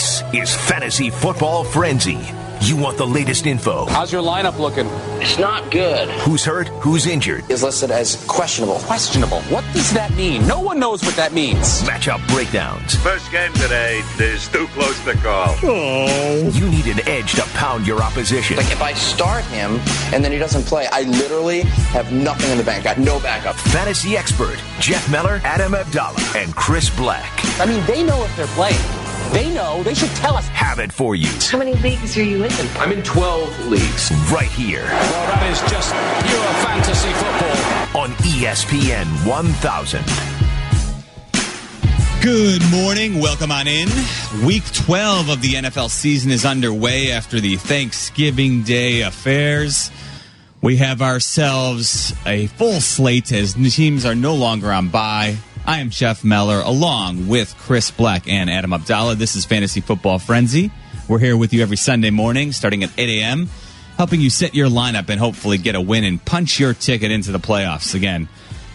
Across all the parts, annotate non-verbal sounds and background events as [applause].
This is Fantasy Football Frenzy. You want the latest info. How's your lineup looking? It's not good. Who's hurt? Who's injured? Is listed as questionable. Questionable. What does that mean? No one knows what that means. Matchup breakdowns. First game today is too close to call. Oh. You need an edge to pound your opposition. Like if I start him and then he doesn't play, I literally have nothing in the bank. Got no backup. Fantasy expert Jeff Meller, Adam Abdalla, and Chris Bleck I mean, they know if they're playing. They know. They should tell us. have it for you How many leagues are you in? I'm in 12 leagues. right here Well, that is just pure fantasy football. on ESPN 1000. Good morning. Welcome on in. Week 12 of the NFL season is underway after the Thanksgiving Day affairs. We have ourselves a full slate as teams are no longer on bye. I am Jeff Meller along with Chris Bleck and Adam Abdalla. This is Fantasy Football Frenzy. We're here with you every Sunday morning starting at 8 a.m., helping you set your lineup and hopefully get a win and punch your ticket into the playoffs. Again,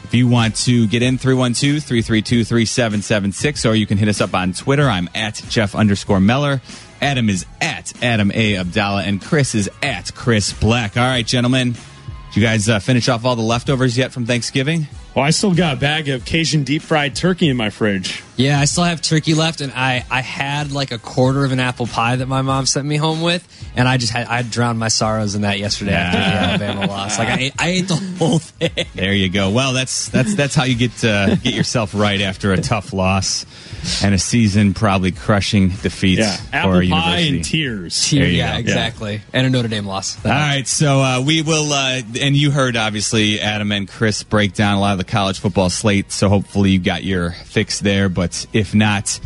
if you want to get in 312 332 3776, or you can hit us up on Twitter. I'm at Jeff underscore Meller. Adam is at Adam A. Abdalla, and Chris is at Chris Bleck. All right, gentlemen. Did you guys uh, finish off all the leftovers yet from Thanksgiving? Well, I still got a bag of Cajun deep fried turkey in my fridge. Yeah, I still have turkey left, and I, I had like a quarter of an apple pie that my mom sent me home with, and I just had I drowned my sorrows in that yesterday after the Alabama loss. Like I ate, I ate the whole thing. There you go. Well, that's that's that's how you get uh, get yourself right after a tough loss and a season probably crushing defeats Yeah, for apple a pie university. and tears. There you yeah, go. exactly. And a Notre Dame loss. All right, so uh, we will, uh, and you heard obviously Adam and Chris break down a lot of the college football slate. So hopefully you got your fix there. But if not,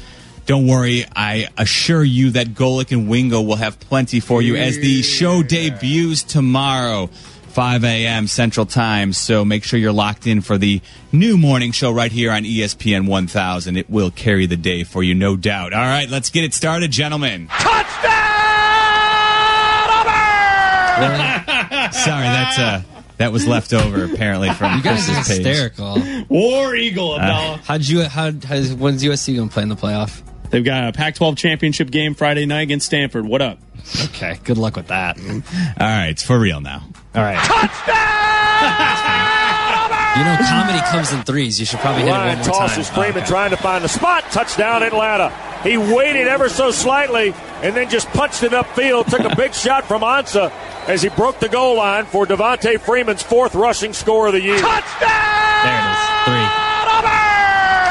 don't worry. I assure you that Golic and Wingo will have plenty for you as the show debuts tomorrow. 5 a.m. Central Time. So make sure you're locked in for the new morning show right here on ESPN 1000. It will carry the day for you, no doubt. All right, let's get it started, gentlemen. Touchdown! Sorry, that's uh, that was left over apparently [laughs] from You guys are Chris's page. hysterical. War Eagle, uh, Abdalla. How'd you? How? How's, when's USC gonna play in the playoff? They've got a Pac-12 championship game Friday night against Stanford. What up? Okay, good luck with that. All right, it's for real now. All right. [laughs] You know, comedy comes in threes. You should probably hit it one Line more time. tosses Freeman Okay. trying to find the spot. Touchdown Atlanta. He waited ever so slightly and then just punched it upfield. Took a big shot from Ansah as he broke the goal line for Devonta Freeman's fourth rushing score of the year. Touchdown! There it is. Three.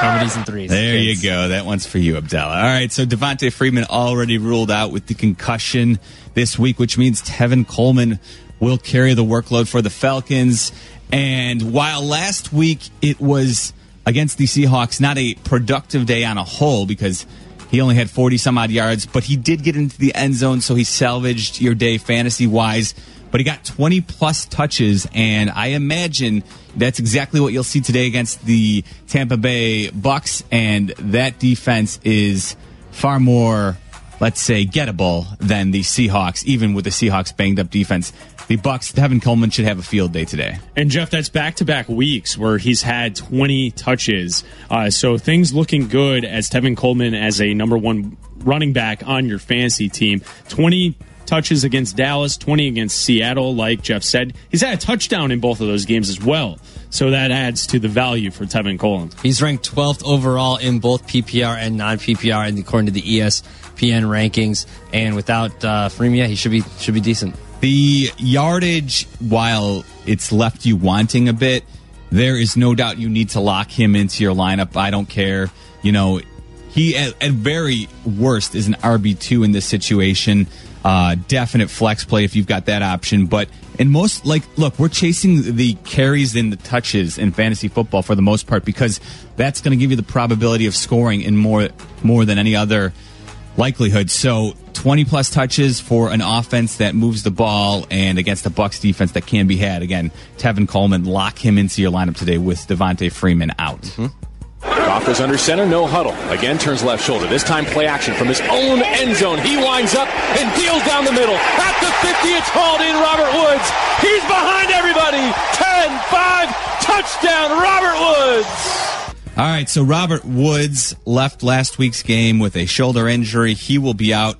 Comedies in threes. There Kids. you go. That one's for you, Abdalla. All right, so Devonta Freeman already ruled out with the concussion this week, which means Tevin Coleman will carry the workload for the Falcons. And while last week it was against the Seahawks, not a productive day on a whole because he only had 40 some odd yards, but he did get into the end zone, so he salvaged your day fantasy wise. But he got 20 plus touches, and I imagine that's exactly what you'll see today against the Tampa Bay Bucks. And that defense is far more, let's say, gettable than the Seahawks, even with the Seahawks banged up defense. The Bucks, Tevin Coleman should have a field day today. And Jeff, that's back-to-back weeks where he's had 20 touches. Uh, so things looking good as Tevin Coleman as a number one running back on your fantasy team. 20 touches against Dallas, 20 against Seattle, like Jeff said. He's had a touchdown in both of those games as well. So that adds to the value for Tevin Coleman. He's ranked 12th overall in both PPR and non PPR, and according to the ESPN rankings. And without uh, Freeman, he should be should be decent. The yardage, while it's left you wanting a bit, there is no doubt you need to lock him into your lineup. I don't care. You know, he at, at very worst is an RB two in this situation. Uh, definite flex play if you've got that option. But in most, like, look, we're chasing the carries and the touches in fantasy football for the most part because that's going to give you the probability of scoring in more more than any other likelihood. So 20 plus touches for an offense that moves the ball and against the Bucks defense that can be had. Again, Tevin Coleman, lock him into your lineup today with Devonta Freeman out. Mm-hmm. Goff is under center, no huddle. Again, turns left shoulder. This time, play action from his own end zone. He winds up and deals down the middle. At the 50, it's hauled in. Robert Woods. He's behind everybody. 10 5, touchdown, Robert Woods. All right, so Robert Woods left last week's game with a shoulder injury. He will be out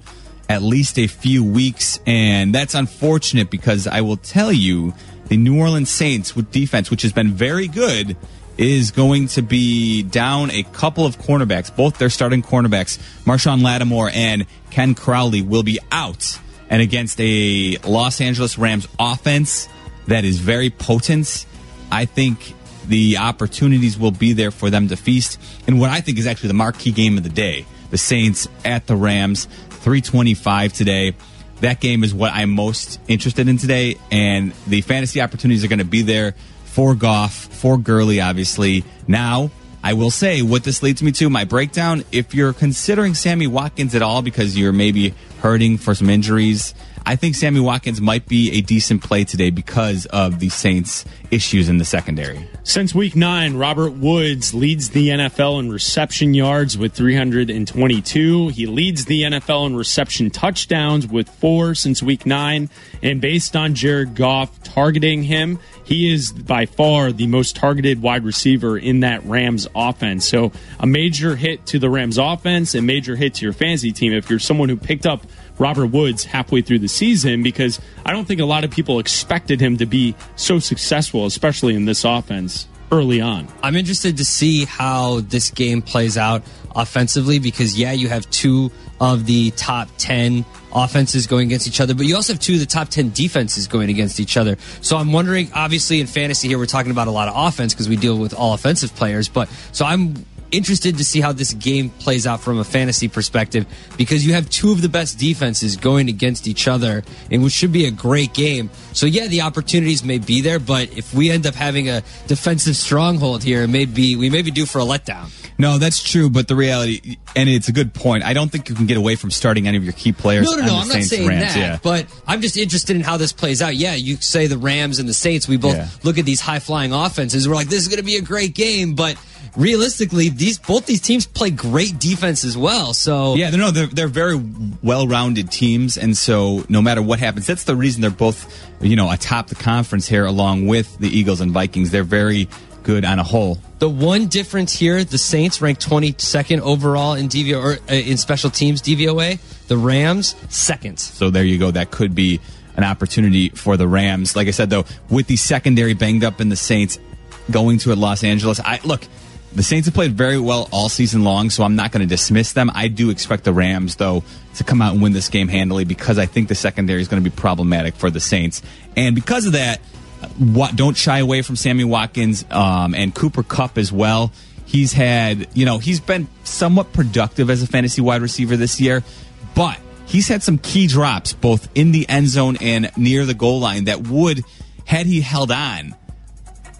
at least a few weeks, and that's unfortunate because I will tell you the New Orleans Saints with defense, which has been very good, is going to be down a couple of cornerbacks. Both their starting cornerbacks, Marshon Lattimore and Ken Crawley, will be out. And against a Los Angeles Rams offense that is very potent, I think the opportunities will be there for them to feast. And what I think is actually the marquee game of the day the Saints at the Rams, 325 today. That game is what I'm most interested in today. And the fantasy opportunities are going to be there for Goff, for Gurley, obviously. Now, I will say what this leads me to my breakdown. If you're considering Sammy Watkins at all because you're maybe hurting for some injuries, I think Sammy Watkins might be a decent play today because of the Saints' issues in the secondary. Since week nine, Robert Woods leads the NFL in reception yards with 322. He leads the NFL in reception touchdowns with four since week nine. And based on Jared Goff targeting him, he is by far the most targeted wide receiver in that Rams offense. So a major hit to the Rams offense, a major hit to your fantasy team if you're someone who picked up Robert Woods halfway through the season because I don't think a lot of people expected him to be so successful, especially in this offense early on. I'm interested to see how this game plays out offensively because, yeah, you have two of the top 10 offenses going against each other, but you also have two of the top 10 defenses going against each other. So I'm wondering, obviously, in fantasy here, we're talking about a lot of offense because we deal with all offensive players, but so I'm interested to see how this game plays out from a fantasy perspective because you have two of the best defenses going against each other and which should be a great game. So yeah, the opportunities may be there, but if we end up having a defensive stronghold here, it may be we may be due for a letdown. No, that's true, but the reality, and it's a good point. I don't think you can get away from starting any of your key players. No, no, no. I'm Saints not saying Rams, that, yeah. but I'm just interested in how this plays out. Yeah, you say the Rams and the Saints. We both Yeah. look at these high flying offenses. We're like, this is going to be a great game, but realistically, these both these teams play great defense as well. So Yeah, they're, no, they're they're very well-rounded teams, and so no matter what happens, that's the reason they're both, you know, atop the conference here, along with the Eagles and Vikings. They're very good on a whole. The one difference here, the Saints ranked 22nd overall in DVO or uh, in special teams DVOA. The Rams second. So there you go. That could be an opportunity for the Rams. Like I said, though, with the secondary banged up in the Saints going to a Los Angeles, I look. The Saints have played very well all season long, so I'm not going to dismiss them. I do expect the Rams, though, to come out and win this game handily because I think the secondary is going to be problematic for the Saints. And because of that, what, don't shy away from Sammy Watkins um, and Cooper Kupp as well. He's had, you know, he's been somewhat productive as a fantasy wide receiver this year, but he's had some key drops both in the end zone and near the goal line that would, had he held on,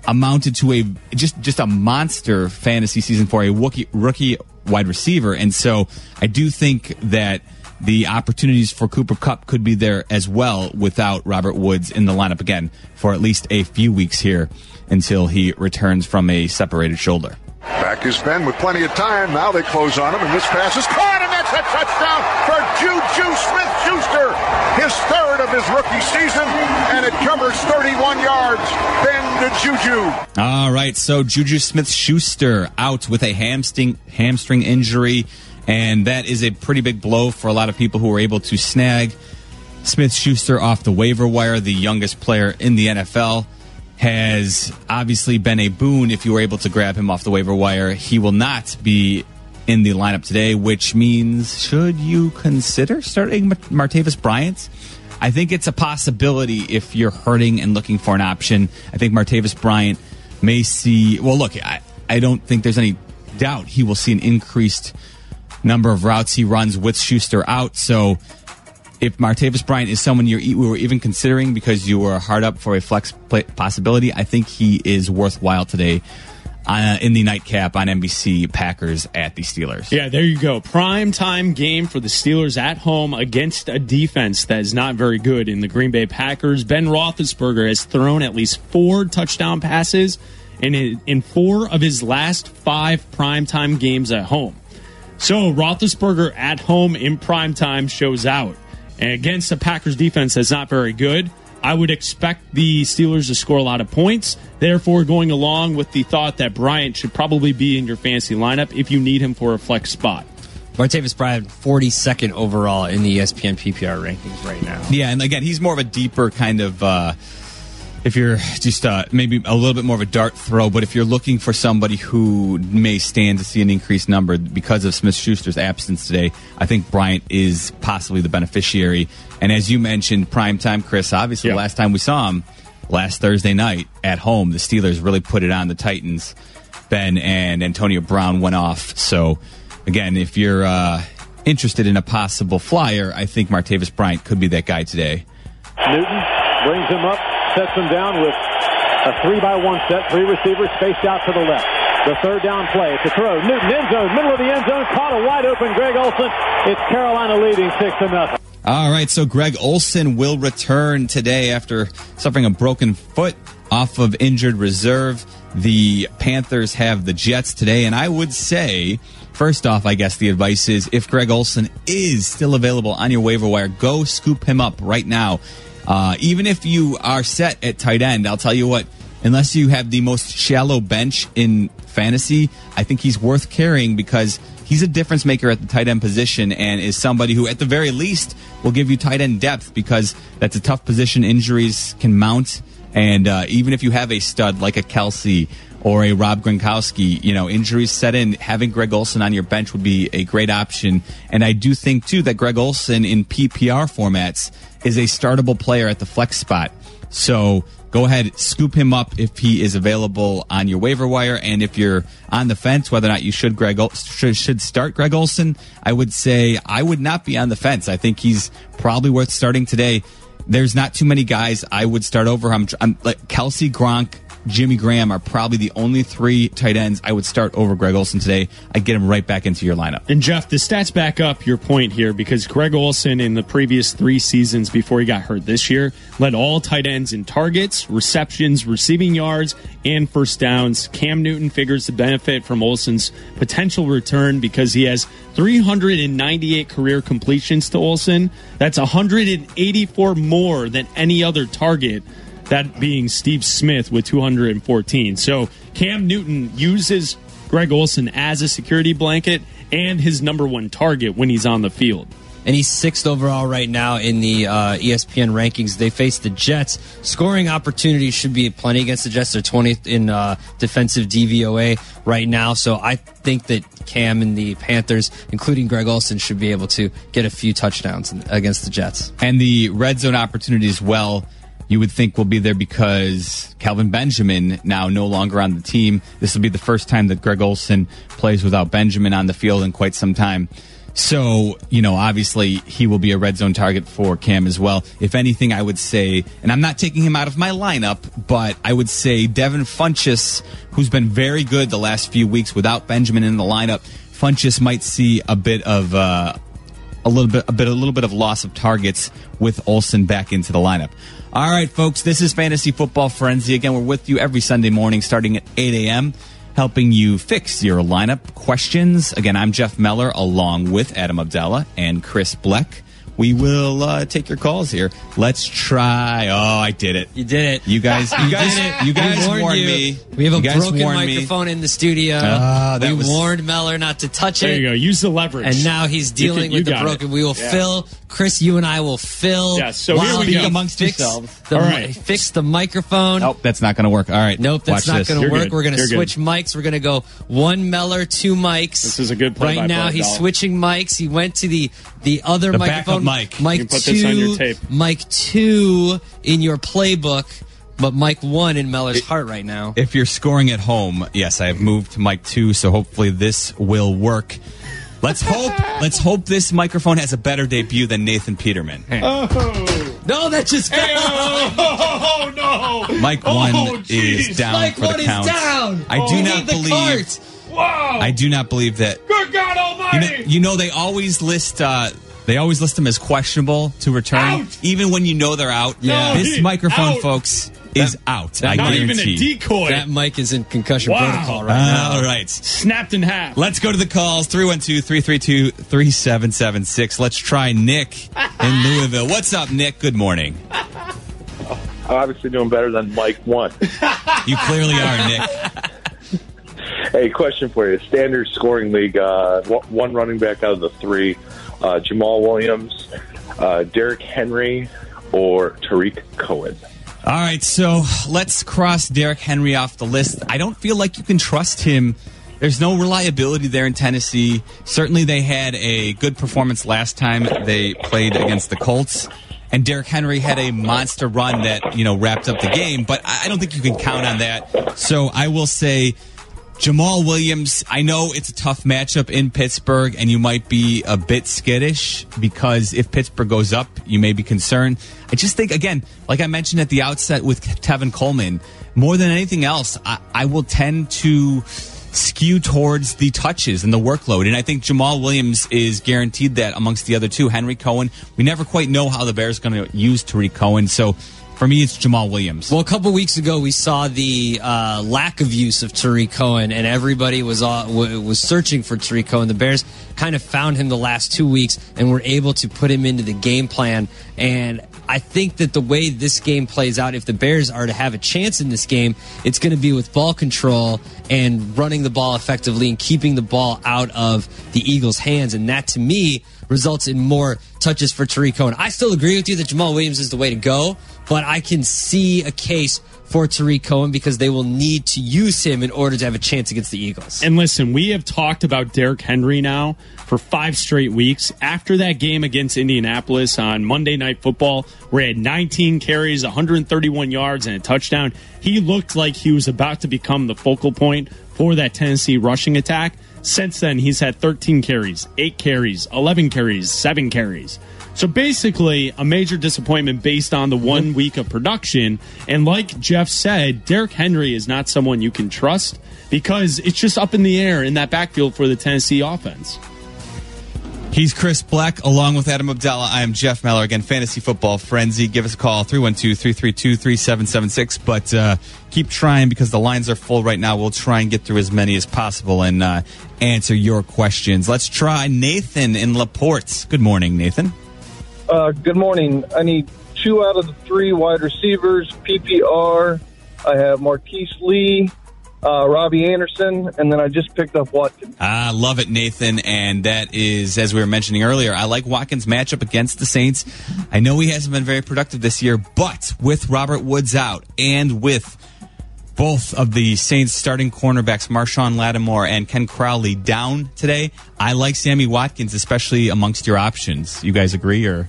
amounted to a just just a monster fantasy season for a rookie rookie wide receiver. And so I do think that the opportunities for Cooper Kupp could be there as well without Robert Woods in the lineup again for at least a few weeks here until he returns from a separated shoulder. Back is Ben with plenty of time. Now they close on him, and this pass is caught, a touchdown for Juju Smith Schuster. His third of his rookie season, and it covers 31 yards. Ben to Juju. All right, so Juju Smith Schuster out with a hamstring hamstring injury, and that is a pretty big blow for a lot of people who were able to snag Smith Schuster off the waiver wire, the youngest player in the NFL. Has obviously been a boon if you were able to grab him off the waiver wire. He will not be in the lineup today, which means should you consider starting Martavis Bryant? I think it's a possibility if you're hurting and looking for an option. I think Martavis Bryant may see. Well, look, I, I don't think there's any doubt he will see an increased number of routes he runs with Schuster out. So if Martavis Bryant is someone we were even considering because you were hard up for a flex possibility, I think he is worthwhile today uh, in the nightcap on NBC Packers at the Steelers. Yeah, there you go. Prime time game for the Steelers at home against a defense that is not very good in the Green Bay Packers. Ben Roethlisberger has thrown at least four touchdown passes in in four of his last five primetime games at home. So Roethlisberger at home in prime time shows out. And against the Packers defense that's not very good, I would expect the Steelers to score a lot of points. Therefore, going along with the thought that Bryant should probably be in your fantasy lineup if you need him for a flex spot. Martavis Bryant, 42nd overall in the ESPN PPR rankings right now. Yeah, and again, he's more of a deeper kind of. Uh, if you're just uh, maybe a little bit more of a dart throw, but if you're looking for somebody who may stand to see an increased number because of Smith Schuster's absence today, I think Bryant is possibly the beneficiary. And as you mentioned, prime time, Chris. Obviously, Yeah. the last time we saw him, last Thursday night at home, the Steelers really put it on the Titans. Ben and Antonio Brown went off. So, again, if you're uh, interested in a possible flyer, I think Martavis Bryant could be that guy today. Newton brings him up, sets them down with a three by one set, three receivers spaced out to the left. The third down play to throw. Newton end zone, middle of the end zone, caught a wide open Greg Olsen. It's Carolina leading six to nothing. All right, so Greg Olsen will return today after suffering a broken foot off of injured reserve. The Panthers have the Jets today, and I would say, first off, I guess the advice is if Greg Olsen is still available on your waiver wire, go scoop him up right now. Uh, even if you are set at tight end, I'll tell you what, unless you have the most shallow bench in fantasy, I think he's worth carrying because he's a difference maker at the tight end position and is somebody who, at the very least, will give you tight end depth because that's a tough position. Injuries can mount. And uh, even if you have a stud like a Kelce or a Rob Gronkowski, you know, injuries set in, having Greg Olsen on your bench would be a great option. And I do think, too, that Greg Olsen in PPR formats is a startable player at the flex spot. So go ahead, scoop him up if he is available on your waiver wire. And if you're on the fence whether or not you should Greg Ol- should, should start Greg Olsen, I would say I would not be on the fence. I think he's probably worth starting today. There's not too many guys I would start over. I'm, I'm like Kelce Gronk. Jimmy Graham are probably the only three tight ends I would start over Greg Olsen today. I'd get him right back into your lineup. And Jeff, the stats back up your point here because Greg Olsen in the previous three seasons before he got hurt this year led all tight ends in targets, receptions, receiving yards, and first downs. Cam Newton figures to benefit from Olsen's potential return because he has 398 career completions to Olsen. That's 184 more than any other target that being Steve Smith with 214. So Cam Newton uses Greg Olsen as a security blanket and his number one target when he's on the field. And he's sixth overall right now in the uh, ESPN rankings. They face the Jets. Scoring opportunities should be plenty against the Jets. They're 20th in uh, defensive DVOA right now. So I think that Cam and the Panthers, including Greg Olsen, should be able to get a few touchdowns against the Jets. And the red zone opportunity as well, you would think will be there because Kelvin Benjamin now no longer on the team. This will be the first time that Greg Olsen plays without Benjamin on the field in quite some time. So, you know, obviously he will be a red zone target for Cam as well. If anything, I would say, and I'm not taking him out of my lineup, but I would say Devin Funchess, who's been very good the last few weeks without Benjamin in the lineup, Funchess might see a bit of, uh, a little bit, a bit, a little bit of loss of targets with Olsen back into the lineup. All right, folks, this is Fantasy Football Frenzy. Again, we're with you every Sunday morning starting at 8 a.m., helping you fix your lineup questions. Again, I'm Jeff Meller along with Adam Abdalla and Chris Bleck. We will uh, take your calls here. Let's try. Oh, I did it. You did it. You guys, [laughs] you guys, did it. you guys We warned warned you. me. We have a You broken warned me. microphone in the studio. That we was- warned Meller not to touch There it. There you go. Use the leverage. And now he's You dealing can- you with the broken. it. We will Yeah. fill. Chris, you and I will fill. Yeah, so while here we go. amongst fix yourselves. The, All mi- right. Fix the microphone. Nope, that's not going to work. All right. Nope, that's watch not going to work. good. We're going to You're good. switch mics. We're going to go one Meller, two mics. This is a good play Right by now, play, he's Dollar. switching mics. He went to the the other The microphone. mic. Mic You can put two. this on your tape. Mic two in your playbook, but Mike one in Meller's heart right now. If you're scoring at home, yes, I have moved to mic two, so hopefully this will work. Let's hope. let's hope this microphone has a better debut than Nathan Peterman. no, that just Oh, [laughs] no. Mike Oh, one jeez. is down Mike for one the is count. down. I do He not need the believe. cart. Wow. I do not believe that. Good God You Almighty. know, you know they always list. Uh, they always list them as questionable to return, Out. even when you know they're out. Yeah. This He- microphone, out. folks, is out. I Not even a decoy. That mic is in concussion Wow. protocol right now. All right. Snapped in half. Let's go to the calls 312 332 3776. Let's try Nick in [laughs] Louisville. What's up, Nick? Good morning. I'm obviously doing better than Mike one. You clearly are, Nick. [laughs] hey, question for you: Standard scoring league, uh, one one running back out of the three, uh, Jamaal Williams, uh, Derrick Henry, or Tarik Cohen. All right, so let's cross Derrick Henry off the list. I don't feel like you can trust him. There's no reliability there in Tennessee. Certainly, they had a good performance last time they played against the Colts, and Derrick Henry had a monster run that you know wrapped up the game. But I I don't think you can count on that. So I will say Jamaal Williams, I know it's a tough matchup in Pittsburgh, and you might be a bit skittish because if Pittsburgh goes up, you may be concerned. I just think, again, like I mentioned at the outset with Tevin Coleman, more than anything else, I, I will tend to skew towards the touches and the workload. And I think Jamaal Williams is guaranteed that amongst the other two. Henry Cohen, we never quite know how the Bears are going to use Tarik Cohen. So for me, it's Jamaal Williams. Well, a couple weeks ago, we saw the uh, lack of use of Tarik Cohen, and everybody was uh, w- was searching for Tarik Cohen. The Bears kind of found him the last two weeks, and were able to put him into the game plan. And I think that the way this game plays out, if the Bears are to have a chance in this game, it's going to be with ball control and running the ball effectively and keeping the ball out of the Eagles' hands. And that, to me, results in more touches for Tarik Cohen. I still agree with you that Jamaal Williams is the way to go, but I can see a case for Tarik Cohen because they will need to use him in order to have a chance against the Eagles. And listen, we have talked about Derrick Henry now for five straight weeks. After that game against Indianapolis on Monday Night Football, where he had 19 carries, 131 yards, and a touchdown, he looked like he was about to become the focal point for that Tennessee rushing attack. Since then, he's had 13 carries, 8 carries, 11 carries, 7 carries. So basically, a major disappointment based on the one week of production. And like Jeff said, Derrick Henry is not someone you can trust because it's just up in the air in that backfield for the Tennessee offense. He's Chris Bleck along with Adam Abdalla. I am Jeff Meller. Again, Fantasy Football Frenzy. Give us a call, 312 332 3776. But uh, keep trying because the lines are full right now. We'll try and get through as many as possible and uh, answer your questions. Let's try Nathan in LaPorte. Good morning, Nathan. Uh, good morning. I need two out of the three wide receivers, PPR. I have Marquise Lee, uh, Robbie Anderson, and then I just picked up Watkins. I love it, Nathan. And that is, as we were mentioning earlier, I like Watkins' matchup against the Saints. I know he hasn't been very productive this year, but with Robert Woods out and with both of the Saints starting cornerbacks, Marshon Lattimore and Ken Crawley, down today, I like Sammy Watkins, especially amongst your options. You guys agree? Or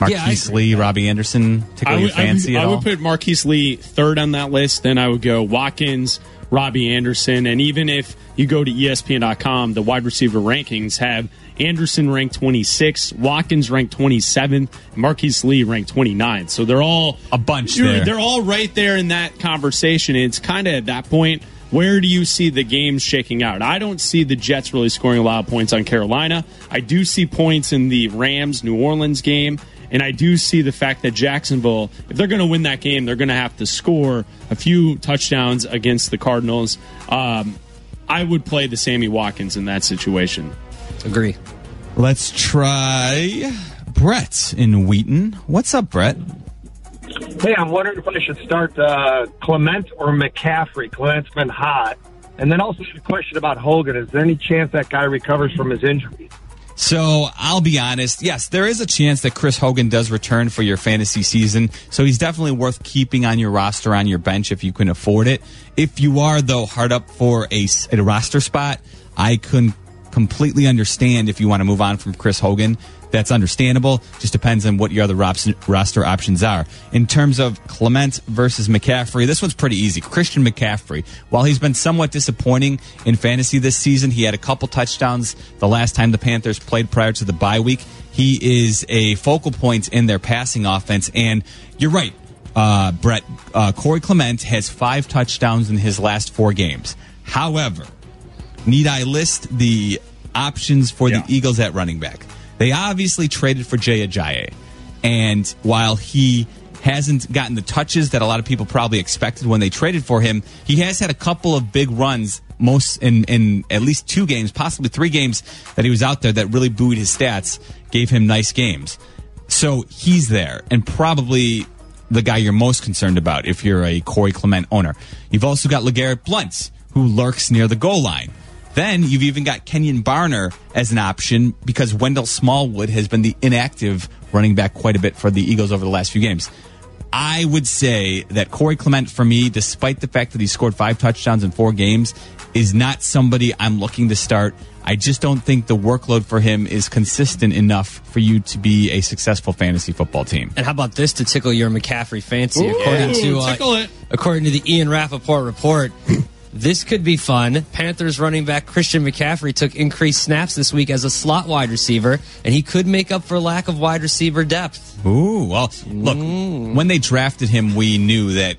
Marquise Lee, Robbie Anderson, tickle your fancy I at would, I would put Marquise Lee third on that list. Then I would go Watkins, Robbie Anderson, and even if you go to ESPN.com, the wide receiver rankings have Anderson ranked 26, Watkins ranked 27, Marquise Lee ranked 29. So they're all a bunch. They're all right there in that conversation. It's kind of at that point. Where do you see the game shaking out? I don't see the Jets really scoring a lot of points on Carolina. I do see points in the Rams New Orleans game. And I do see the fact that Jacksonville, if they're going to win that game, they're going to have to score a few touchdowns against the Cardinals. Um, I would play the Sammy Watkins in that situation. Agree. Let's try Brett in Wheaton. What's up, Brett? Hey, I'm wondering if I should start uh, Clement or McCaffrey. Clement's been hot. And then also a question about Hogan. Is there any chance that guy recovers from his injury? So I'll be honest. Yes, there is a chance that Chris Hogan does return for your fantasy season. So he's definitely worth keeping on your roster on your bench if you can afford it. If you are though hard up for a roster spot, I can completely understand if you want to move on from Chris Hogan. That's understandable. Just depends on what your other roster options are. In terms of Clement versus McCaffrey, this one's pretty easy. Christian McCaffrey, while he's been somewhat disappointing in fantasy this season, he had a couple touchdowns the last time the Panthers played prior to the bye week. He is a focal point in their passing offense. And you're right, uh, Brett. Uh, Corey Clement has five touchdowns in his last four games. However, need I list the options for the Eagles at running back? They obviously traded for Jay Ajayi. And while he hasn't gotten the touches that a lot of people probably expected when they traded for him, he has had a couple of big runs, most in, in at least two games, possibly three games that he was out there that really buoyed his stats, gave him nice games. So he's there and probably the guy you're most concerned about if you're a Corey Clement owner. You've also got LeGarrette Blount, who lurks near the goal line. Then you've even got Kenjon Barner as an option because Wendell Smallwood has been the inactive running back quite a bit for the Eagles over the last few games. I would say that Corey Clement, for me, despite the fact that he scored five touchdowns in four games, is not somebody I'm looking to start. I just don't think the workload for him is consistent enough for you to be a successful fantasy football team. And how about this to tickle your McCaffrey fancy? Ooh, according to uh, it. according to the Ian Rapoport report, this could be fun. Panthers running back Christian McCaffrey took increased snaps this week as a slot wide receiver, and he could make up for lack of wide receiver depth. Ooh, well, look, mm. when they drafted him, we knew that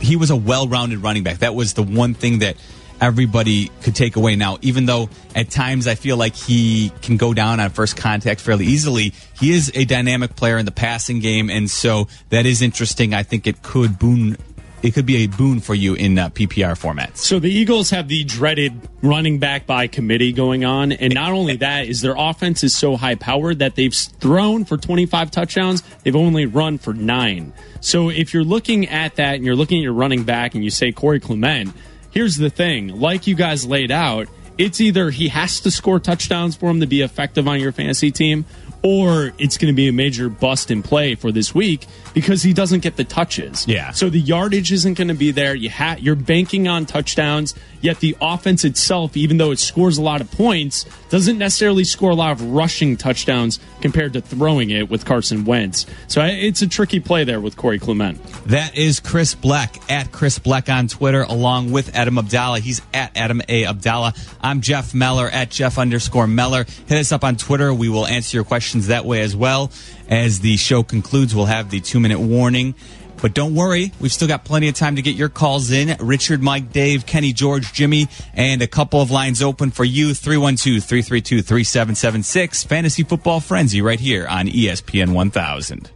he was a well-rounded running back. That was the one thing that everybody could take away. Now, even though at times I feel like he can go down on first contact fairly easily, he is a dynamic player in the passing game, and so that is interesting. I think it could boon. It could be a boon for you in uh, PPR formats. So the Eagles have the dreaded running back by committee going on, and not only that is their offense is so high powered that they've thrown for 25 touchdowns, they've only run for nine. So if you're looking at that and you're looking at your running back and you say Corey Clement, here's the thing: like you guys laid out, it's either he has to score touchdowns for him to be effective on your fantasy team, or it's going to be a major bust in play for this week because he doesn't get the touches. Yeah. So the yardage isn't going to be there. You ha- you're banking on touchdowns, yet the offense itself, even though it scores a lot of points, doesn't necessarily score a lot of rushing touchdowns compared to throwing it with Carson Wentz. So it's a tricky play there with Corey Clement. That is Chris Bleck at Chris Bleck on Twitter, along with Adam Abdalla. He's at Adam A. Abdalla. I'm Jeff Meller at Jeff underscore Meller. Hit us up on Twitter. We will answer your questions that way as well. As the show concludes, we'll have the two minute warning. But don't worry, we've still got plenty of time to get your calls in. Richard, Mike, Dave, Kenny, George, Jimmy, and a couple of lines open for you 312 332 3776. Fantasy Football Frenzy right here on ESPN 1000.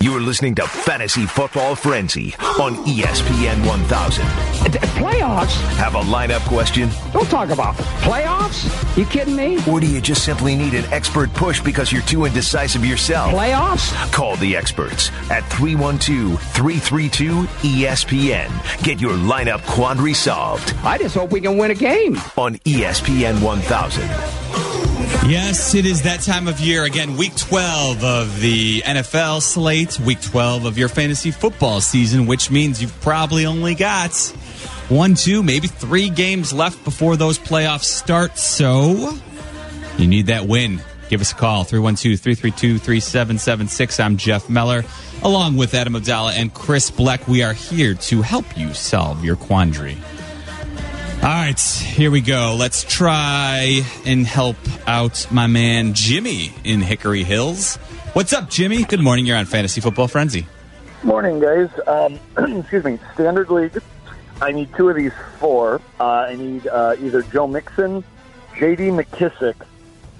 You're listening to Fantasy Football Frenzy on ESPN 1000. Playoffs? Have a lineup question? Don't talk about playoffs. You kidding me? Or do you just simply need an expert push because you're too indecisive yourself? Playoffs? Call the experts at 312 332 ESPN. Get your lineup quandary solved I just hope we can win a game. on ESPN 1000. Yes, it is that time of year. Again, week 12 of the NFL slate, week 12 of your fantasy football season, which means you've probably only got one, two, maybe three games left before those playoffs start. So you need that win. Give us a call, 312 332 3776. I'm Jeff Meller, along with Adam Abdalla and Chris Bleck. We are here to help you solve your quandary. All right, here we go. Let's try and help out my man Jimmy in Hickory Hills. What's up, Jimmy? Good morning. You're on Fantasy Football Frenzy. Morning, guys. Um, [clears throat] excuse me. Standard League. I need two of these four. Uh, I need uh, either Joe Mixon, J.D. McKissic,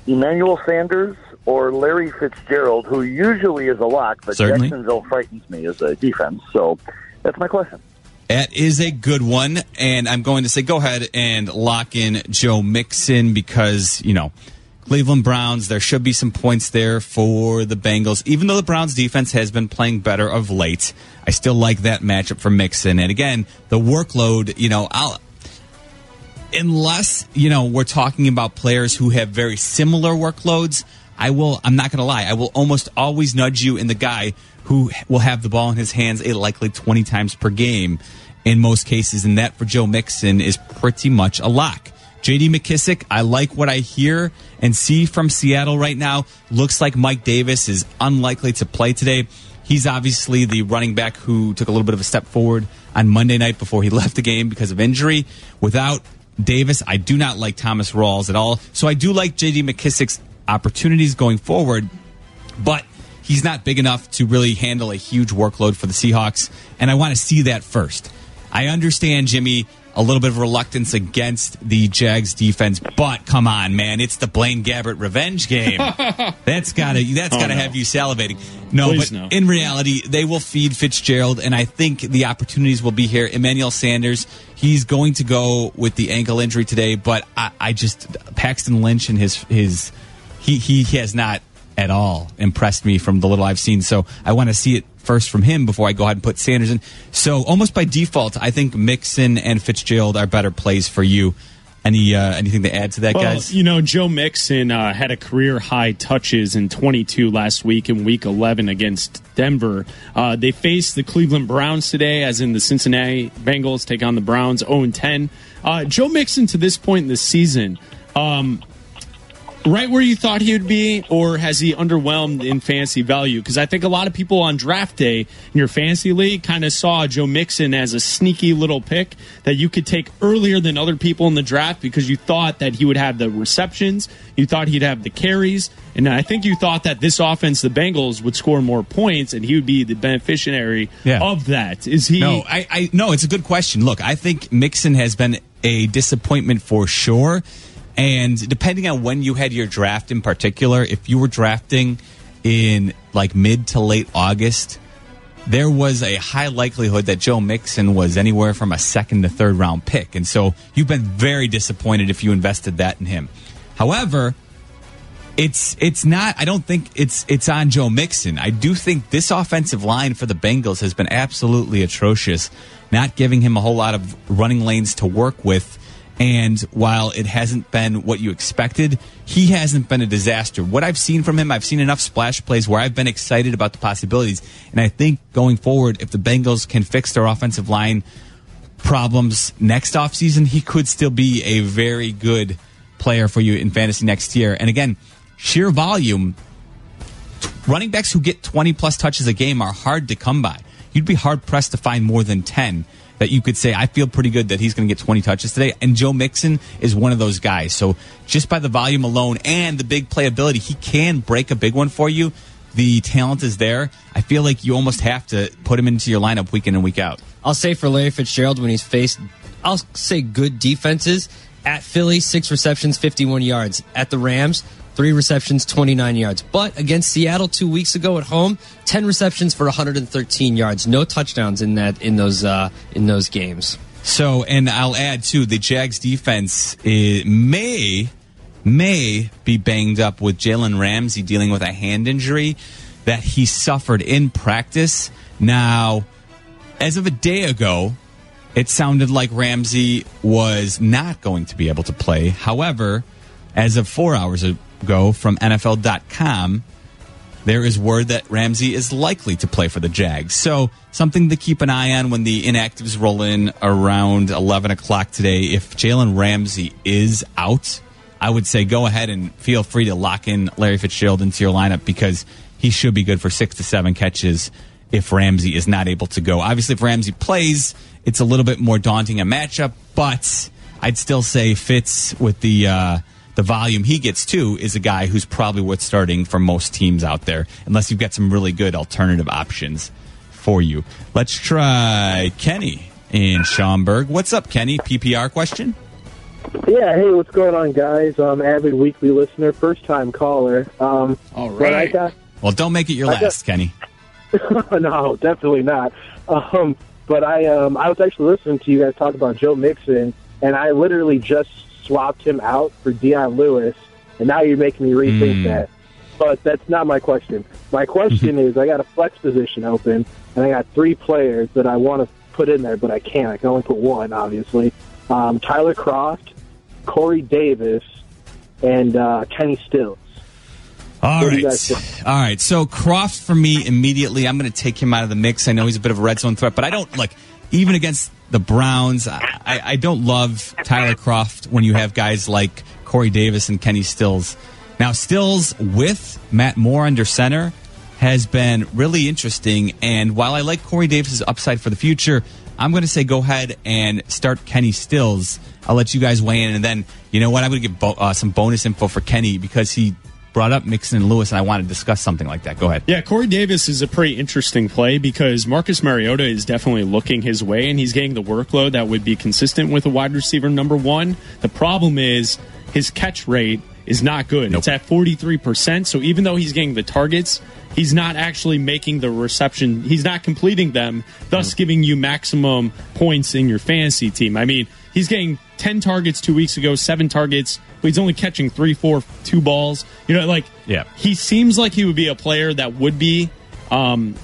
Emmanuel Sanders, or Larry Fitzgerald, who usually is a lock, but Certainly. Jacksonville frightens me as a defense. So that's my question. That is a good one. And I'm going to say go ahead and lock in Joe Mixon because, you know, Cleveland Browns, there should be some points there for the Bengals. Even though the Browns defense has been playing better of late, I still like that matchup for Mixon. And again, the workload, you know, I'll, unless, you know, we're talking about players who have very similar workloads, I will, I'm not going to lie, I will almost always nudge you in the guy who will have the ball in his hands a likely 20 times per game in most cases. And that for Joe Mixon is pretty much a lock. JD McKissic, I like what I hear and see from Seattle right now. Looks like Mike Davis is unlikely to play today. He's obviously the running back who took a little bit of a step forward on Monday night before he [laughs] left the game because of injury. Without Davis, I do not like Thomas Rawls at all. So I do like JD McKissic's opportunities going forward, but he's not big enough to really handle a huge workload for the Seahawks. And I want to see that first. I understand, Jimmy, a little bit of reluctance against the Jags defense, but come on, man, it's the Blaine Gabbert revenge game. [laughs] that's gotta that's Oh, gotta no. have you salivating. No, Please, but no. in reality, they will feed Fitzgerald, and I think the opportunities will be here. Emmanuel Sanders, he's going to go with the ankle injury today, but I, I just Paxton Lynch and his his he he has not at all impressed me from the little I've seen. So I want to see it first from him before I go ahead and put Sanders in. So almost by default, I think Mixon and Fitzgerald are better plays for you. Any uh, anything to add to that, well, guys? You know, Joe Mixon uh, had a career high touches in 22 last week in Week 11 against Denver. Uh, they face the Cleveland Browns today, as in the Cincinnati Bengals take on the Browns 0 10. Uh, Joe Mixon to this point in the season. Um, right where you thought he would be, or has he underwhelmed in fantasy value? Because I think a lot of people on draft day in your fantasy league kind of saw Joe Mixon as a sneaky little pick that you could take earlier than other people in the draft because you thought that he would have the receptions, you thought he'd have the carries, and I think you thought that this offense, the Bengals, would score more points and he would be the beneficiary Yeah. of that. Is he? No, I, I no, it's a good question. Look, I think Mixon has been a disappointment for sure. And depending on when you had your draft in particular, if you were drafting in like mid to late August, there was a high likelihood that Joe Mixon was anywhere from a second to third round pick. And so you've been very disappointed if you invested that in him. However, it's it's not I don't think it's it's on Joe Mixon. I do think this offensive line for the Bengals has been absolutely atrocious, not giving him a whole lot of running lanes to work with. And while it hasn't been what you expected, he hasn't been a disaster. What I've seen from him, I've seen enough splash plays where I've been excited about the possibilities. And I think going forward, if the Bengals can fix their offensive line problems next offseason, he could still be a very good player for you in fantasy next year. And again, sheer volume, running backs who get 20 plus touches a game are hard to come by. You'd be hard pressed to find more than 10 that you could say, I feel pretty good that he's going to get 20 touches today. And Joe Mixon is one of those guys. So just by the volume alone and the big playability, he can break a big one for you. The talent is there. I feel like you almost have to put him into your lineup week in and week out. I'll say for Larry Fitzgerald when he's faced, I'll say good defenses. At Philly, six receptions, 51 yards. At the Rams, three receptions, 29 yards. But against Seattle two weeks ago at home, 10 receptions for 113 yards. No touchdowns in that in those uh, in those games. So, and I'll add too, the Jags defense may may be banged up with Jalen Ramsey dealing with a hand injury that he suffered in practice. Now, as of a day ago, it sounded like Ramsey was not going to be able to play. However, as of four hours ago from NFL.com, there is word that Ramsey is likely to play for the Jags. So, something to keep an eye on when the inactives roll in around 11 o'clock today. If Jalen Ramsey is out, I would say go ahead and feel free to lock in Larry Fitzgerald into your lineup because he should be good for six to seven catches if Ramsey is not able to go. Obviously, if Ramsey plays, it's a little bit more daunting a matchup, but I'd still say Fitz with the. Uh, the volume he gets too is a guy who's probably worth starting for most teams out there, unless you've got some really good alternative options for you. Let's try Kenny in Schaumburg. What's up, Kenny? PPR question? Yeah, hey, what's going on, guys? I'm avid weekly listener, first time caller. Um, All I got Well, don't make it your I last, got- Kenny. [laughs] no, definitely not. Um, but I um, I was actually listening to you guys talk about Joe Mixon, and I literally just swapped him out for Dion Lewis, and now you're making me rethink Mm. that. But that's not my question. My question [laughs] is, I got a flex position open, and I got three players that I want to put in there, but I can't. I can only put one, obviously. Um, Tyler Kroft, Corey Davis, and uh, Kenny Stills. All what right. All right. So Kroft for me immediately. I'm going to take him out of the mix. I know he's a bit of a red zone threat, but I don't like even against the Browns. I, I, don't love Tyler Kroft when you have guys like Corey Davis and Kenny Stills. Now Stills with Matt Moore under center has been really interesting. And while I like Corey Davis's upside for the future, I'm going to say go ahead and start Kenny Stills. I'll let you guys weigh in, and then you know what? I'm going to give bo- uh, some bonus info for Kenny because he brought up Mixon and Lewis, and I want to discuss something like that. Go ahead. Yeah, Corey Davis is a pretty interesting play because Marcus Mariota is definitely looking his way and he's getting the workload that would be consistent with a wide receiver number one. The problem is his catch rate is not good. It's at 43%. So even though he's getting the targets, he's not actually making the reception. He's not completing them, thus mm. giving you maximum points in your fantasy team. I mean, he's getting ten targets two weeks ago, seven targets, but he's only catching three, four, two balls. You know, like Yeah. he seems like he would be a player that would be um,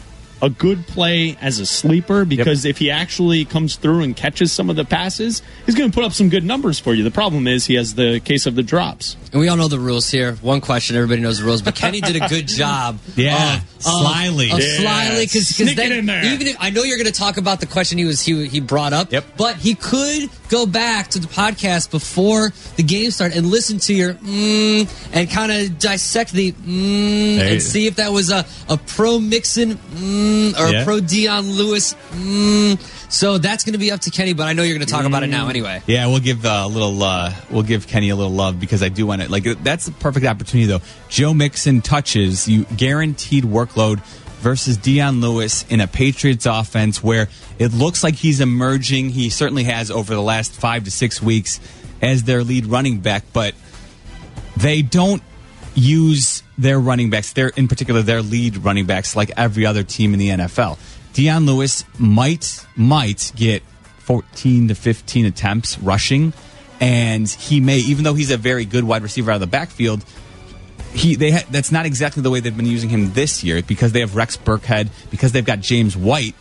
a good play as a sleeper because if he actually comes through and catches some of the passes, he's going to put up some good numbers for you. The problem is he has the case of the drops. And we all know the rules here. One question, everybody knows the rules, but Kenny did a good [laughs] job. Yeah, of, of- slyly. of Yeah, slyly, because sneak it then in there. even if, I know you're going to talk about the question he was he he brought up. Yep. But he could go back to the podcast before the game started and listen to your mm, and kind of dissect the mm, There and see if that was a a pro Mixon mm, or Yeah. pro Dion Lewis. Mm. So that's going to be up to Kenny, but I know you're going to talk about it now anyway. Yeah, we'll give uh, a little. Uh, we'll give Kenny a little love because I do want to. Like that's the perfect opportunity, though. Joe Mixon touches you guaranteed workload versus Dion Lewis in a Patriots offense where it looks like he's emerging. He certainly has over the last five to six weeks as their lead running back, but they don't use their running backs, their in particular their lead running backs, like every other team in the NFL. Dion Lewis might might get 14 to 15 attempts rushing, and he may, even though he's a very good wide receiver out of the backfield, he they ha- that's not exactly the way they've been using him this year because they have Rex Burkhead because they've got James White.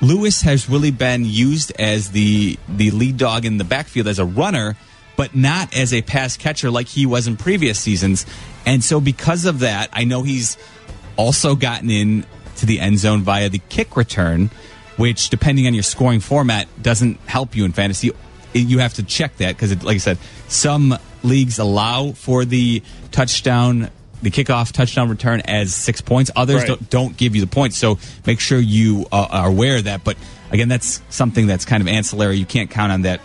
Lewis has really been used as the the lead dog in the backfield as a runner, but not as a pass catcher like he was in previous seasons. And so because of that, I know he's also gotten in to the end zone via the kick return, which depending on your scoring format doesn't help you in fantasy. You have to check that because, like I said, some leagues allow for the touchdown, the kickoff touchdown return as six points. Others Right. don't, don't give you the points. So make sure you uh, are aware of that. But again, that's something that's kind of ancillary. You can't count on that.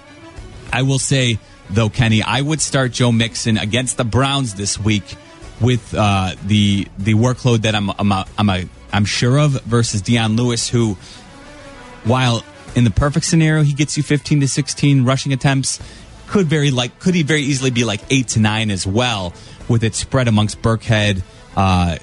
I will say, though, Kenny, I would start Joe Mixon against the Browns this week with uh, the the workload that I'm I'm a, I'm, a, I'm sure of versus Dion Lewis, who, while in the perfect scenario he gets you 15 to 16 rushing attempts, could very like could he very easily be like eight to nine as well with it spread amongst Burkhead. Uh,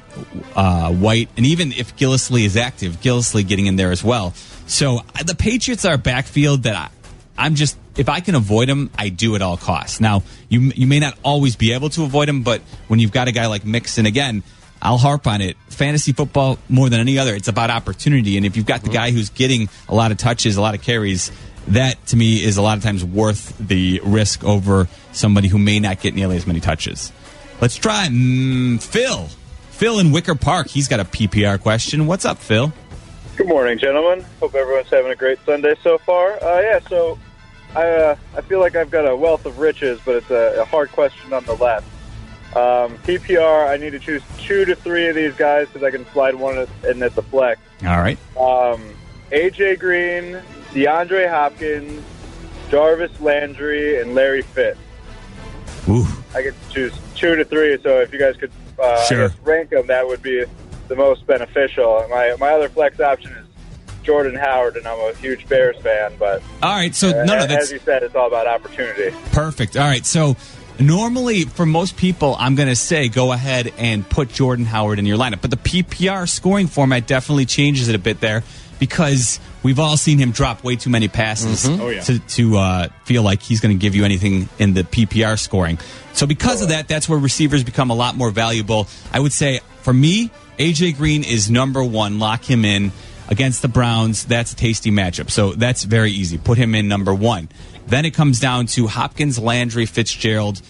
uh, White, and even if Gillislee is active, Gillislee getting in there as well. So uh, the Patriots are backfield that I, I'm just if I can avoid him, I do at all costs. Now you you may not always be able to avoid him, but when you've got a guy like Mixon again, I'll harp on it. Fantasy football more than any other, it's about opportunity, and if you've got the guy who's getting a lot of touches, a lot of carries. That to me is a lot of times worth the risk over somebody who may not get nearly as many touches. Let's try mm, Phil. Phil in Wicker Park. He's got a PPR question. What's up, Phil? Good morning, gentlemen. Hope everyone's having a great Sunday so far. Uh, yeah, so I uh, I feel like I've got a wealth of riches, but it's a, a hard question nonetheless. Um, PPR, I need to choose two to three of these guys because I can slide one in at the flex. All right. Um, AJ Green, DeAndre Hopkins, Jarvis Landry, and Larry Fitz. Ooh. I could choose two to three. So if you guys could uh, Sure. Rank them, that would be the most beneficial. My my other flex option is Jordan Howard, and I'm a huge Bears fan. But All right. So uh, no, no, as you said, it's all about opportunity. Perfect. All right. So normally for most people, I'm going to say go ahead and put Jordan Howard in your lineup. But the PPR scoring format definitely changes it a bit there because we've all seen him drop way too many passes Mhm. Oh, yeah. to, to uh, feel like he's going to give you anything in the PPR scoring. So because of that, that's where receivers become a lot more valuable. I would say for me, AJ Green is number one. Lock him in against the Browns. That's a tasty matchup. So that's very easy. Put him in number one. Then it comes down to Hopkins, Landry, Fitzgerald.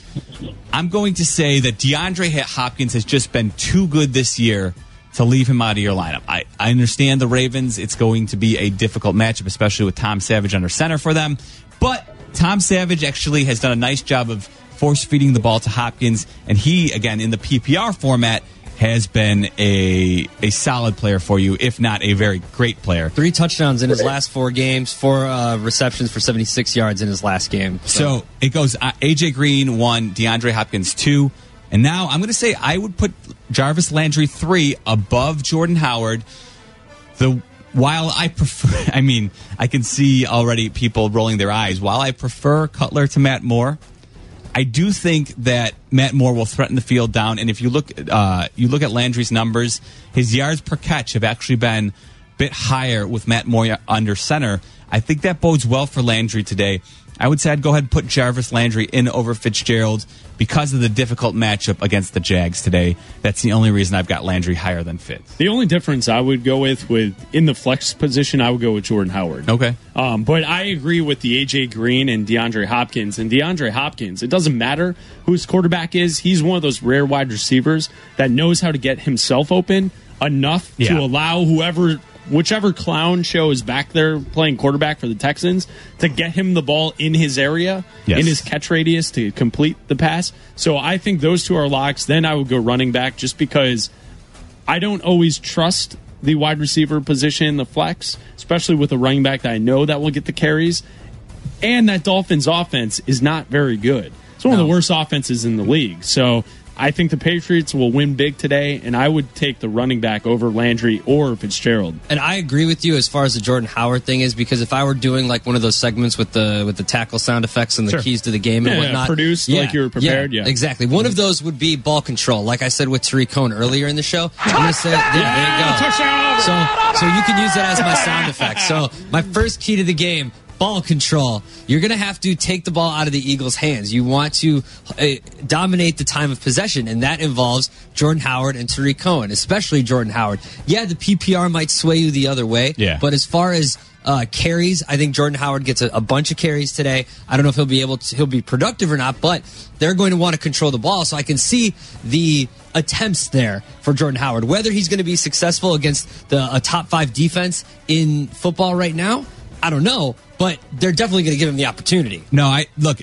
I'm going to say that DeAndre Hopkins has just been too good this year to leave him out of your lineup. I, I understand the Ravens. It's going to be a difficult matchup, especially with Tom Savage under center for them. But Tom Savage actually has done a nice job of force feeding the ball to Hopkins. And he, again, in the PPR format, has been a a solid player for you, if not a very great player. Three touchdowns in his last four games, four uh, receptions for 76 yards in his last game. So it goes uh, AJ Green one, DeAndre Hopkins two, and now I'm going to say I would put Jarvis Landry three above Jordan Howard. The while I prefer, [laughs] I mean, I can see already people rolling their eyes. While I prefer Cutler to Matt Moore, I do think that Matt Moore will threaten the field down. And if you look, uh, you look at Landry's numbers, his yards per catch have actually been a bit higher with Matt Moore under center. I think that bodes well for Landry today. I would say I'd go ahead and put Jarvis Landry in over Fitzgerald because of the difficult matchup against the Jags today. That's the only reason I've got Landry higher than Fitz. The only difference I would go with with in the flex position, I would go with Jordan Howard. Okay. Um, but I agree with the AJ Green and DeAndre Hopkins. And DeAndre Hopkins, it doesn't matter whose quarterback is. He's one of those rare wide receivers that knows how to get himself open enough Yeah. to allow whoever, whichever clown show is back there playing quarterback for the Texans, to get him the ball in his area, Yes. in his catch radius to complete the pass. So I think those two are locks. Then I would go running back just because I don't always trust the wide receiver position the flex, especially with a running back that I know that will get the carries. And that Dolphins offense is not very good. It's one of the worst offenses in the league. So I think the Patriots will win big today, and I would take the running back over Landry or Fitzgerald. And I agree with you as far as the Jordan Howard thing is because if I were doing like one of those segments with the with the tackle sound effects and the Sure. keys to the game and Yeah, whatnot, produced like you were prepared, yeah. exactly. One of those would be ball control, like I said with Tarik Cohen earlier in the show. I'm gonna say, yeah, there you go. Touchdown! So, so you can use that as my sound effect. So, my first key to the game. Ball control. You're going to have to take the ball out of the Eagles' hands. You want to uh, dominate the time of possession, and that involves Jordan Howard and Tarik Cohen, especially Jordan Howard. Yeah, the PPR might sway you the other way, Yeah. but as far as uh, carries, I think Jordan Howard gets a, a bunch of carries today. I don't know if he'll be able to, he'll be productive or not, but they're going to want to control the ball. So I can see the attempts there for Jordan Howard. Whether he's going to be successful against the a top five defense in football right now, I don't know, but they're definitely going to give him the opportunity. No, I look.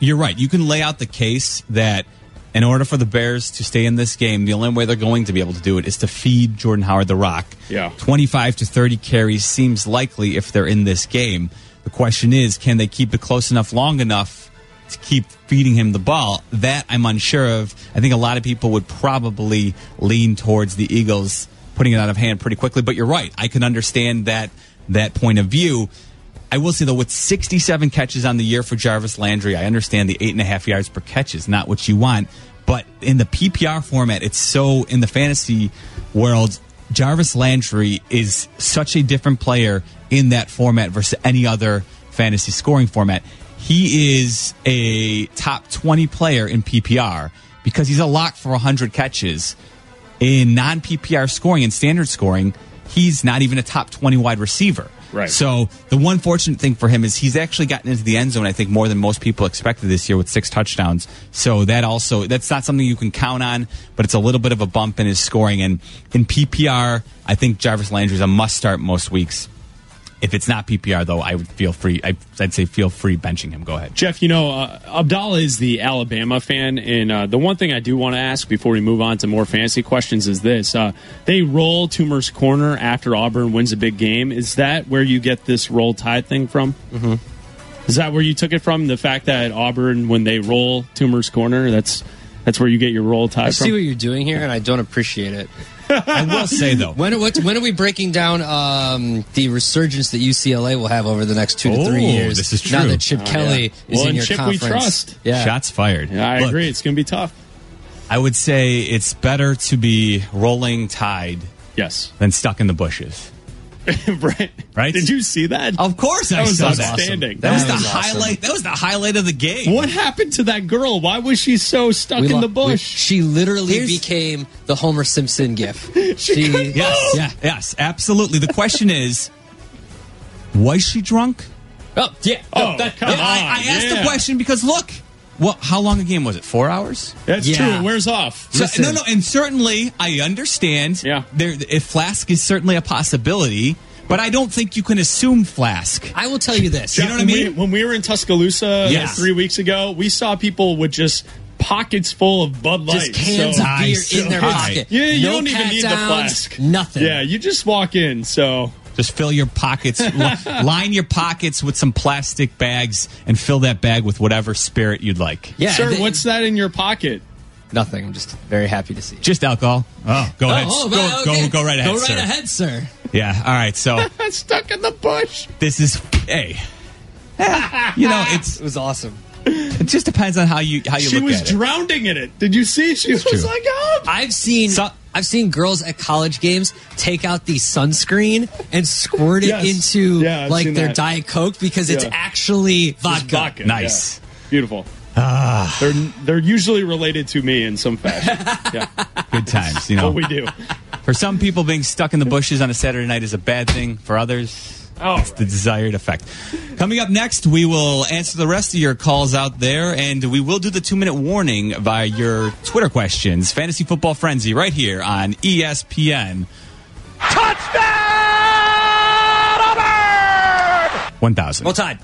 You're right. You can lay out the case that in order for the Bears to stay in this game, the only way they're going to be able to do it is to feed Jordan Howard the rock. Yeah. 25 to 30 carries seems likely if they're in this game. The question is, can they keep it close enough, long enough to keep feeding him the ball? That I'm unsure of. I think a lot of people would probably lean towards the Eagles putting it out of hand pretty quickly. But you're right. I can understand that that point of view. I will say though, with 67 catches on the year for Jarvis Landry, I understand the eight and a half yards per catch is not what you want. But in the PPR format, it's so in the fantasy world, Jarvis Landry is such a different player in that format versus any other fantasy scoring format. He is a top 20 player in PPR because he's a lock for 100 catches. In non PPR scoring and standard scoring, he's not even a top 20 wide receiver. Right. So the one fortunate thing for him is he's actually gotten into the end zone, I think, more than most people expected this year with six touchdowns. So that also, that's not something you can count on, but it's a little bit of a bump in his scoring. And in PPR, I think Jarvis Landry is a must start most weeks. If it's not PPR, though, I would feel free. I- I'd say feel free benching him. Go ahead. Jeff, you know, uh, Abdalla is the Alabama fan, and uh, the one thing I do want to ask before we move on to more fantasy questions is this: uh, they roll Toomer's corner after Auburn wins a big game. Is that where you get this roll tide thing from? Mm-hmm. Is that where you took it from? The fact that Auburn, when they roll Toomer's corner, that's that's where you get your roll tide I from. see what you're doing here, and I don't appreciate it. I will say though, when what, when are we breaking down um, the resurgence that UCLA will have over the next two to three Oh, years? this is true. Now that Chip Oh, Kelly yeah. is Well, in and your Chip we conference, trust. yeah, shots fired. Yeah, I Look, agree. It's going to be tough. I would say it's better to be rolling tide Yes. than stuck in the bushes. [laughs] right. Right? Did you see that? Of course, That I was saw that. outstanding. That was That the awesome. highlight. That was the highlight of the game. What happened to that girl? Why was she so stuck We in lo- the we- bush? she literally Here's- became the Homer Simpson gif. [laughs] she, Yes, yeah. yes, absolutely. The question is, was she drunk? Oh, yeah. Oh, that, come Yeah, on. I, I asked yeah. the question because look, well, how long a game was it? Four hours? That's Yeah. true. It wears off. So- Listen. no, no, and certainly I understand. Yeah. there. If Flask is certainly a possibility, but I don't think you can assume Flask. I will tell you this. You know what I mean? We, when we were in Tuscaloosa Yes. three weeks ago, we saw people with just pockets full of Bud Light. Just cans so, of beer Nice. in their Nice. pocket. Yeah, you no don't even pat need the flask. Nothing. Yeah, you just walk in. So Just fill your pockets, [laughs] line your pockets with some plastic bags, and fill that bag with whatever spirit you'd like. Yeah. sir, they- what's that in your pocket? nothing? I'm just very happy to see. it. Just alcohol. Oh, go oh, ahead. Oh, go, well, go, go right ahead, Go right sir. ahead, sir. Yeah. All right. So [laughs] stuck in the bush. this is hey. [laughs] You know, it's It was awesome. It just depends on how you how you she look was at it. She was drowning in it. Did you see? She was true. like, oh. I've seen I've seen girls at college games take out the sunscreen and squirt it Yes. into Yeah, like their that. diet coke because it's Yeah. actually It's vodka. vodka, Nice. yeah. Beautiful. Ah, They're they're usually related to me in some fashion. [laughs] Yeah. good times. You know, What we do. For some people, being stuck in the bushes on a Saturday night is a bad thing. For others, Oh. it's the desired effect. Coming up next, we will answer the rest of your calls out there, and we will do the two minute warning via your Twitter questions. Fantasy Football Frenzy, right here on ESPN. Touchdown! 1000. Roll Tide.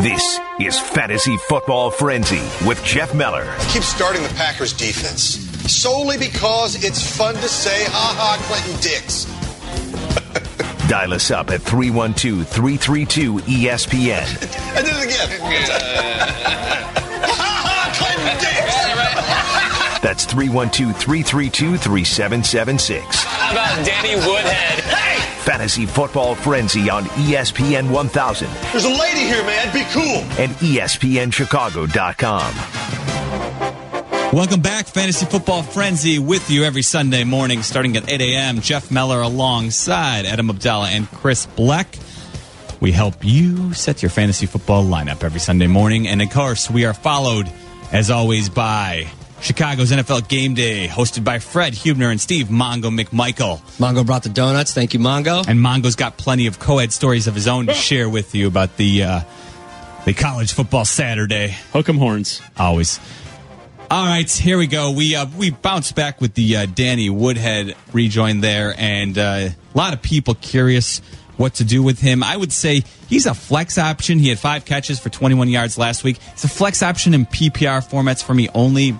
This is Fantasy Football Frenzy with Jeff Meller. keep starting the Packers defense solely because it's fun to say, ha ha, Clinton Dix. [laughs] Dial us up at 312 332 ESPN. [laughs] And then again. [laughs] ha ha, Clinton Dix. That's 312 332 3776. How about Danny Woodhead? Hey! Fantasy Football Frenzy on ESPN 1000 There's a lady here, man. Be cool. and ESPNChicago.com. Welcome back, Fantasy Football Frenzy, with you every Sunday morning starting at 8 a.m. Jeff Meller alongside Adam Abdalla and Chris Bleck. We help you set your fantasy football lineup every Sunday morning. And of course, we are followed, as always, by Chicago's NFL Game Day, hosted by Fred Hubner and Steve Mongo McMichael. Mongo brought the donuts. Thank you, Mongo. And Mongo's got plenty of co-ed stories of his own to share with you about the uh, the college football Saturday. Hook 'em horns. Always. All right, here we go. We uh, we bounced back with the uh, Danny Woodhead rejoin there, and uh, a lot of people curious what to do with him. I would say he's a flex option. He had five catches for 21 yards last week. It's a flex option in PPR formats for me only.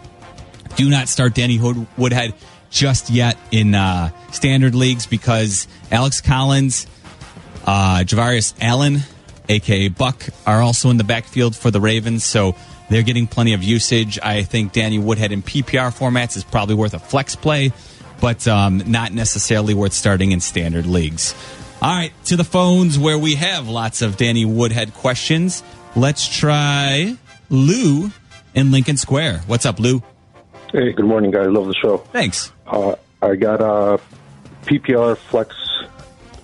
Do not start Danny Woodhead just yet in uh, standard leagues because Alex Collins, uh, Javorius Allen, aka Buck, are also in the backfield for the Ravens, so they're getting plenty of usage. I think Danny Woodhead in PPR formats is probably worth a flex play, but um, not necessarily worth starting in standard leagues. All right, to the phones where we have lots of Danny Woodhead questions. Let's try Lou in Lincoln Square. What's up, Lou? Hey, good morning, guys. Love the show. Thanks. Uh, I got a PPR flex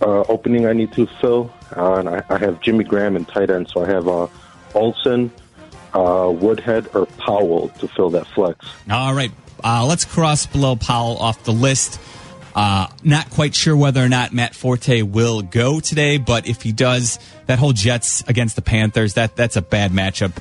uh, opening I need to fill, uh, and I, I have Jimmy Graham and tight end, so I have uh, Olsen, uh, Woodhead, or Powell to fill that flex. All right, uh, let's cross below Powell off the list. Uh, not quite sure whether or not Matt Forte will go today, but if he does, that whole Jets against the Panthers, that that's a bad matchup,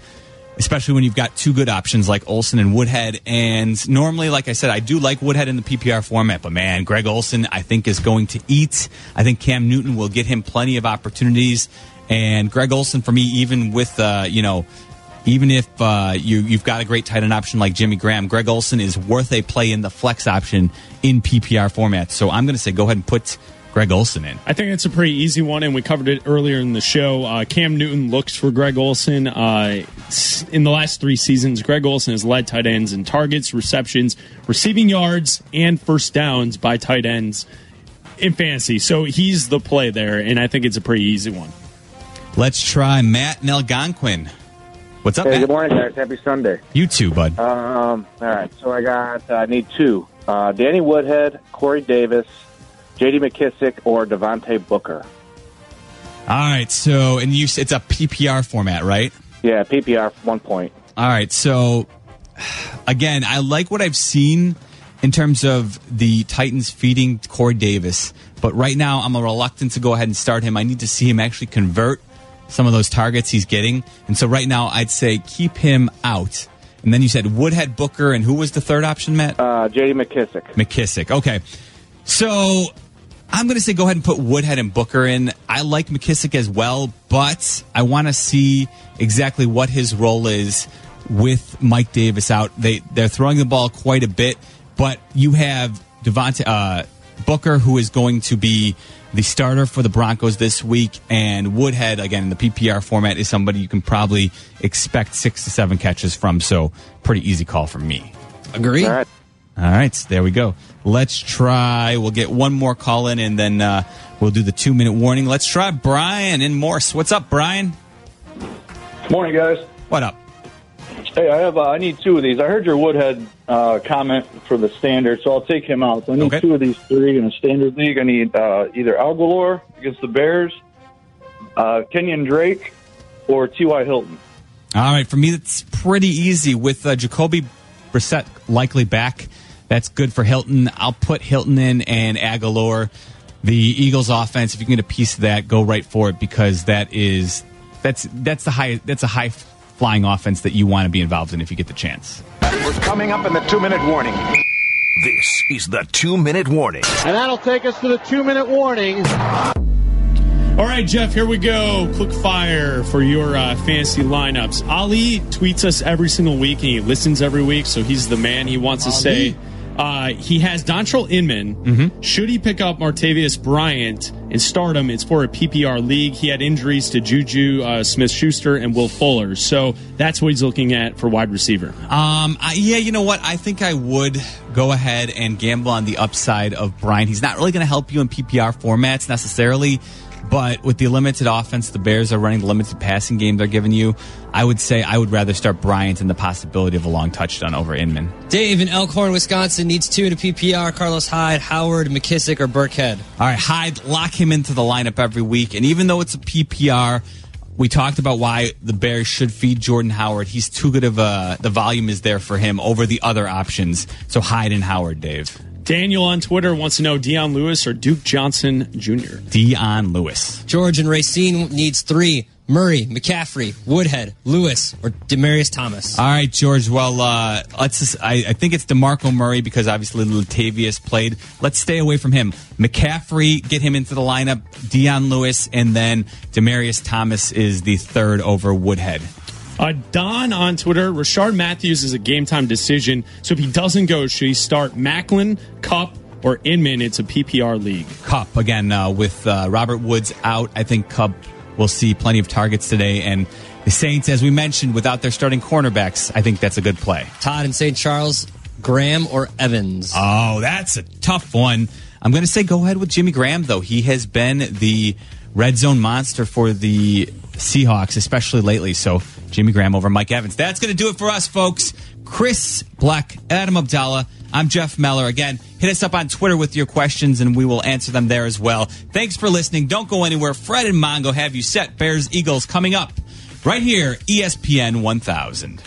especially when you've got two good options like Olsen and Woodhead. And normally, like I said, I do like Woodhead in the PPR format, but man, Greg Olsen, I think is going to eat. I think Cam Newton will get him plenty of opportunities, and Greg Olsen for me, even with uh, you know even if uh, you, you've got a great tight end option like Jimmy Graham, Greg Olsen is worth a play in the flex option in PPR format. So I'm going to say go ahead and put Greg Olsen in. I think it's a pretty easy one, and we covered it earlier in the show. Uh, Cam Newton looks for Greg Olsen. Uh, in the last three seasons, Greg Olsen has led tight ends in targets, receptions, receiving yards, and first downs by tight ends in fantasy. So he's the play there, and I think it's a pretty easy one. Let's try Matt in Algonquin. What's up, Hey, good morning, guys. Happy Sunday. You too, bud. Um, all right, so I got I need two: uh, Danny Woodhead, Corey Davis, J.D. McKissic, or Devontae Booker. All right, so and you it's a PPR format, right? Yeah, PPR one point. All right, so again, I like what I've seen in terms of the Titans feeding Corey Davis, but right now I'm a reluctant to go ahead and start him. I need to see him actually convert some of those targets he's getting, and so right now I'd say keep him out. And then you said Woodhead, Booker, and who was the third option, Matt? Uh, J.D. McKissic. McKissic. Okay. So I'm going to say go ahead and put Woodhead and Booker in. I like McKissic as well, but I want to see exactly what his role is with Mike Davis out. They they're throwing the ball quite a bit, but you have Devonta uh, Booker who is going to be the starter for the Broncos this week, and Woodhead again in the PPR format is somebody you can probably expect six to seven catches from. So pretty easy call from me. Agree. All right. All right, there we go. Let's try. We'll get one more call in, and then uh, we'll do the two minute warning. Let's try Brian in Morse. What's up, Brian? Morning, guys. What up? Hey, I have uh, I need two of these. I heard your Woodhead uh, comment for the standard, so I'll take him out. So I need two of these three in a standard league. I need uh, either Aguilar against the Bears, uh, Kenyan Drake, or T.Y. Hilton. All right, for me, that's pretty easy. With uh, Jacoby Brissett likely back, that's good for Hilton. I'll put Hilton in and Aguilar. The Eagles' offense, if you can get a piece of that, go right for it because that is that's that's the high that's a high flying offense that you want to be involved in if you get the chance. We're coming up in the two minute warning. This is the two minute warning. And that'll take us to the two minute warning. All right, Jeff, here we go. Quick fire for your uh, fantasy lineups. Ali tweets us every single week and he listens every week, so he's the man. He wants to Ali? say uh, he has Dontrelle Inman. Should he pick up Martavis Bryant and start him? It's for a PPR league. He had injuries to Juju uh, Smith Schuster and Will Fuller, so that's what he's looking at for wide receiver. Um, I, yeah, you know what? I think I would go ahead and gamble on the upside of Bryant. He's not really going to help you in PPR formats necessarily, but with the limited offense the Bears are running, the limited passing game they're giving you, I would say I would rather start Bryant and the possibility of a long touchdown over Inman. Dave in Elkhorn, Wisconsin needs two in a PPR. Carlos Hyde, Howard, McKissic, or Burkhead. All right, Hyde, lock him into the lineup every week. And even though it's a PPR, we talked about why the Bears should feed Jordan Howard. He's too good of a, the volume is there for him over the other options. So Hyde and Howard, Dave. Daniel on Twitter wants to know Dion Lewis or Duke Johnson Jr. Dion Lewis. George and Racine needs three. Murray, McCaffrey, Woodhead, Lewis, or Demaryius Thomas. All right, George. Well, uh, let's. Just, I, I think it's Demarco Murray because obviously Latavius played. Let's stay away from him. McCaffrey, get him into the lineup. Dion Lewis, and then Demaryius Thomas is the third over Woodhead. Uh, Don on Twitter, Rishard Matthews is a game time decision. So if he doesn't go, should he start Maclin, Kupp, or Inman? It's a PPR league. Kupp again uh, with uh, Robert Woods out. I think Kupp will see plenty of targets today, and the Saints, as we mentioned, without their starting cornerbacks, I think that's a good play. Todd in St. Charles, Graham or Evans? Oh, that's a tough one. I'm going to say go ahead with Jimmy Graham, though. He has been the red zone monster for the Seahawks, especially lately. So Jimmy Graham over Mike Evans. That's going to do it for us, folks. Chris Bleck, Adam Abdalla. I'm Jeff Meller. Again, hit us up on Twitter with your questions and we will answer them there as well. Thanks for listening. Don't go anywhere. Fred and Mongo have you set. Bears Eagles coming up right here, ESPN 1000.